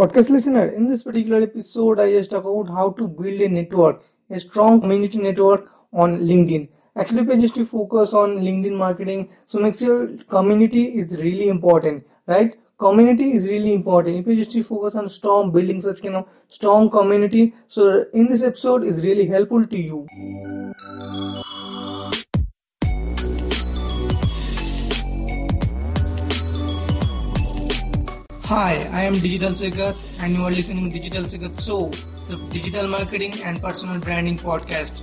Podcast listener, in this particular episode, I just talk about how to build a network, a strong community network on LinkedIn. Actually, just to focus on LinkedIn marketing, so make sure community is really important, right? Community is really important. If you just focus on strong building such kind of strong community, so in this episode is really helpful to you. Hi, I am Digital Secret and you are listening to Digital Secret Show, the digital marketing and personal branding podcast.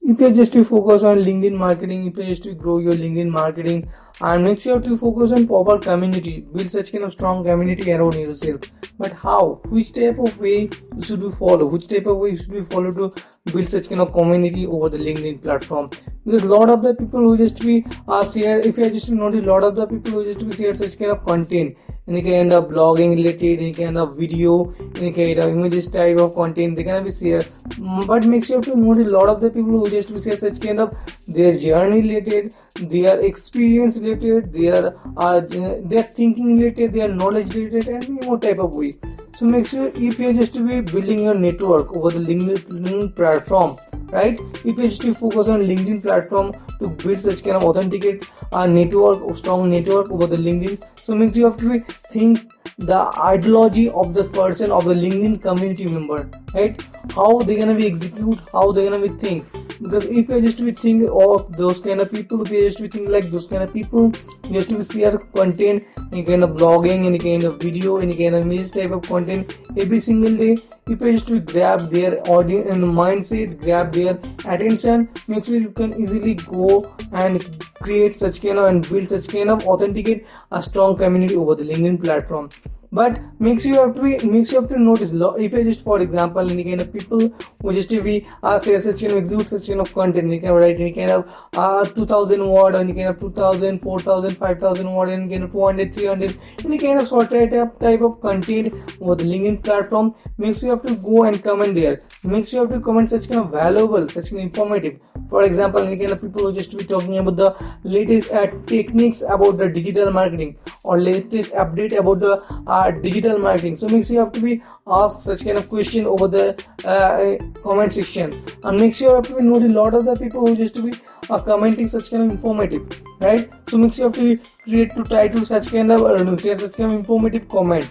If you are just to focus on LinkedIn marketing, if you just to grow your LinkedIn marketing, and make sure to focus on proper community, build such kind of strong community around yourself. But how? Which type of way should we follow? Which type of way should we follow to build such kind of community over the LinkedIn platform? Because a lot of the people who just be are share, if you just notice, a lot of the people who just be share such kind of content, any kind of blogging related, any kind of video, any kind of images type of content, they can be share. Mm, but make sure to notice a lot of the people who just be share such kind of their journey related, their experience related, their uh, their thinking related, their knowledge related, and more type of way. So make sure if you're just to be building your network over the LinkedIn platform, right? If you just to focus on LinkedIn platform to build such kind of authenticate uh, network, strong network over the LinkedIn. So make sure you have to be think the ideology of the person of the LinkedIn community member, right? How they gonna be execute, how they gonna be think because if you just be think of those kind of people if you just be think like those kind of people just to share content any kind of blogging any kind of video any kind of image type of content every single day. If you just to grab their audience and mindset grab their attention make sure you can easily go and create such kind of and build such kind of authenticate a strong community over the linkedin platform but makes you have to be makes you have to notice if I just for example any kind of people who just if we uh, say such kind of exude such kind of content you can write any kind of uh, 2000 word any kind of 2000 4000 5000 word any kind of 200 300 any kind of sort of type of content the linkedin platform makes you have to go and comment there. Makes you have to comment such kind of valuable such kind of informative for example any kind of people who just be talking about the latest uh, techniques about the digital marketing or latest update about the uh, digital marketing. So makes you have to be asked such kind of question over the uh, comment section. And make sure you have to be noted a lot of the people who just to be uh, commenting such kind of informative right? So makes you have to be create to title such kind of uh, such kind of informative comment.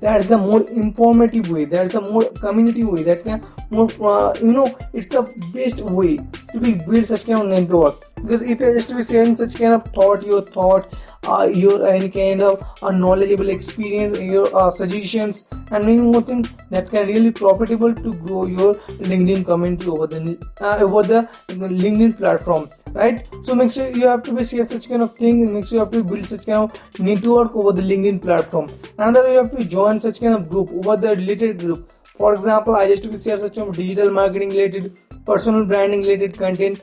That's the more informative way that's the more community way that can uh, you know it's the best way to be build such kind of network. Because if you're just to be sharing such kind of thought your thought uh, your any kind of uh, knowledgeable experience your uh, suggestions and many more things that can really profitable to grow your linkedin community over the uh, over the linkedin platform right? So make sure you have to be share such kind of thing make sure you have to build such kind of network over the linkedin platform. Another you have to join such kind of group over the related group for example I just be such digital marketing related personal branding related content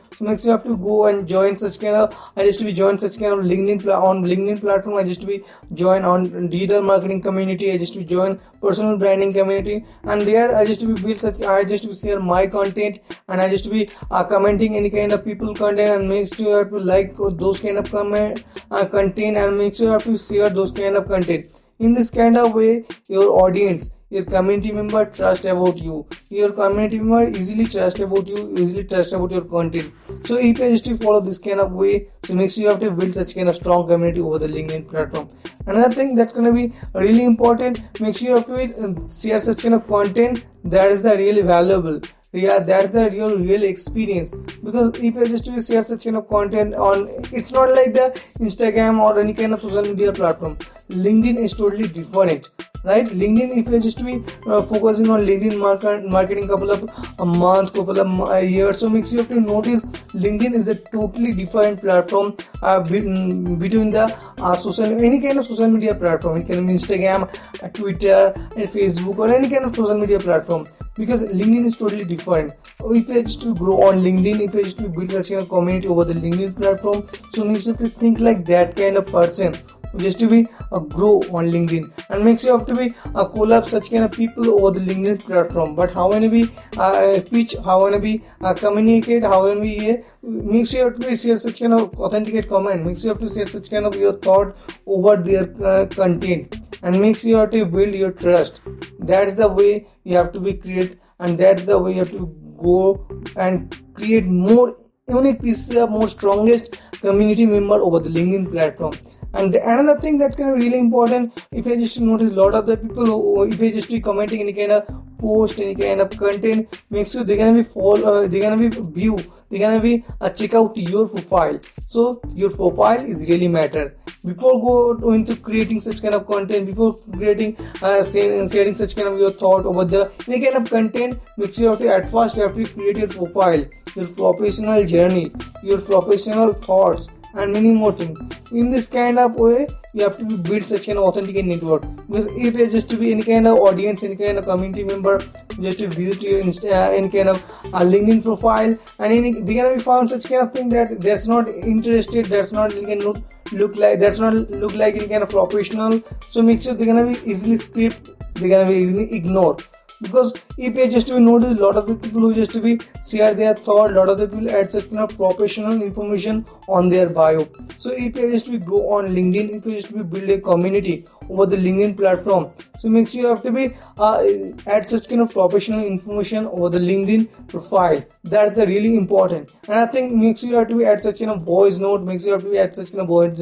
to go and join such can I just be join such can LinkedIn on LinkedIn platform I just be join on digital marketing community I just be join personal branding community and they are I just be build such I just be share my content and I just be commenting any kind of people content and makes you have to like those kind of comment content and makes you have to share those kind of content in this kind of way your audience your community member trust about you. Your community member easily trust about you easily trust about your content. So if you just follow this kind of way. So make sure you have to build such kind of strong community over the linkedin platform. Another thing that's gonna be really important make sure you have to uh, share such kind of content that is the really valuable. Yeah that's the real real experience. Because if you just share such kind of content on it's not like the instagram or any kind of social media platform. Linkedin is totally different right? Linkedin if you're just to be uh, focusing on linkedin market, marketing couple of a month couple of uh, years so makes you have to notice linkedin is a totally different platform uh, mm, between the uh, social any kind of social media platform. It can be instagram uh, twitter and facebook or any kind of social media platform because linkedin is totally different. If you just to grow on linkedin if you just to build a community over the linkedin platform so you have to think like that kind of person just to be a grow on linkedin. And makes you have to be a collab such kind of people over the linkedin platform. But how when we uh, pitch how when we uh, communicate how when we uh, makes you have to be share such kind of authenticate comment. Makes you have to share such kind of your thought over their uh, content. And makes you have to build your trust. That's the way you have to be create and that's the way you have to go and create more unique pieces of more strongest community member over the linkedin platform and the, another thing that can be really important if I just notice a lot of the people if I just be commenting any kind of post, any kind of content, make sure they're gonna be follow, uh, they're gonna be view, they're gonna be uh, check out your profile. So your profile is really matter. Before go into creating such kind of content, before creating uh, sharing such kind of your thought over the any kind of content, make sure you have to at first you have to create your profile, your professional journey, your professional thoughts and many more things. In this kind of way, you have to build such an authentic network. Because if you just to be any kind of audience, any kind of community member, just to visit your Insta, any kind of uh, LinkedIn profile, and any, they're gonna be found such kind of thing that that's not interested, that's not can look, look like, that's not look like any kind of professional. So make sure they're gonna be easily skipped, they're gonna be easily ignored because EPA just to be noticed, a lot of the people who just to be share their thought, a lot of the people add such kind of professional information on their bio. So EPA just to be grow on LinkedIn, EPA just to be build a community over the LinkedIn platform. So make sure you have to be uh, add such kind of professional information over the LinkedIn profile. That's the really important. And I think make sure you have to be add such kind of voice note, make sure you have to be add such kind of voice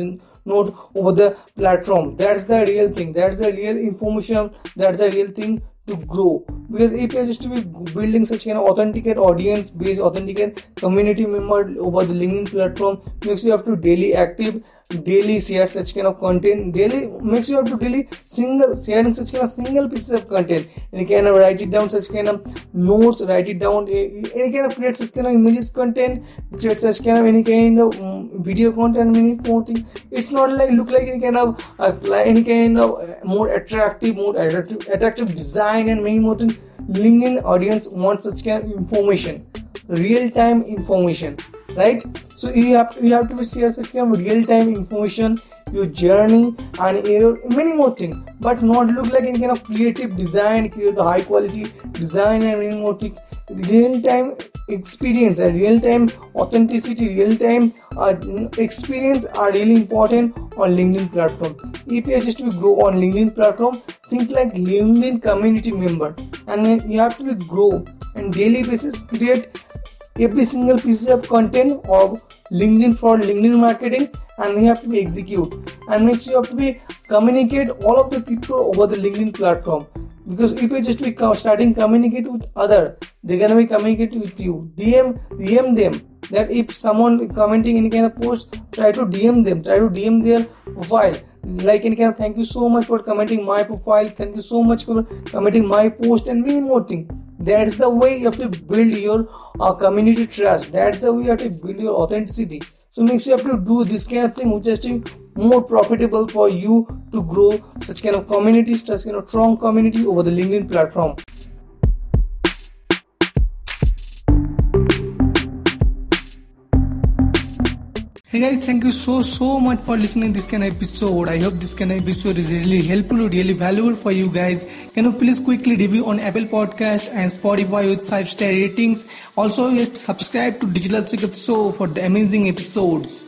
note over the platform. That's the real thing. That's the real information. That's the real thing to grow. Because you're just to be building such an authenticate audience based authenticate community member over the linkedin platform makes you have to daily active daily share such kind of content daily makes you have to daily single sharing such kind of single pieces of content and you can write it down such kind of notes write it down any kind of create such kind of images content create such kind of any kind of um, video content more thing it's not like look like any kind of uh, any kind of uh, more attractive more attractive attractive design and many more things. LinkedIn audience wants such kind of information, real time information, right? So you have you have to share such kind of real time information, your journey, and your, many more things, but not look like any kind of creative design, create high quality design and many more things. Real time experience and real time authenticity, real time uh, experience are really important on LinkedIn platform. If you just to grow on LinkedIn platform, think like LinkedIn community member, and you have to grow and daily basis create every single piece of content of LinkedIn for LinkedIn marketing, and you have to be execute and make sure you have to be communicate all of the people over the LinkedIn platform. Because if you just be starting communicate with other they're gonna be communicating with you. Dm dm them. That if someone commenting any kind of post try to dm them. Try to dm their profile. Like any kind of thank you so much for commenting my profile. Thank you so much for commenting my post and many more things that's the way you have to build your uh, community trust. That's the way you have to build your authenticity. So make sure you have to do this kind of thing which is more profitable for you to grow such kind of communities such kind of strong community over the linkedin platform Hey guys, thank you so so much for listening this kind of episode. I hope this kind of episode is really helpful, really valuable for you guys. Can you please quickly review on Apple Podcast and Spotify with five star ratings? Also, subscribe to Digital Secret Show for the amazing episodes.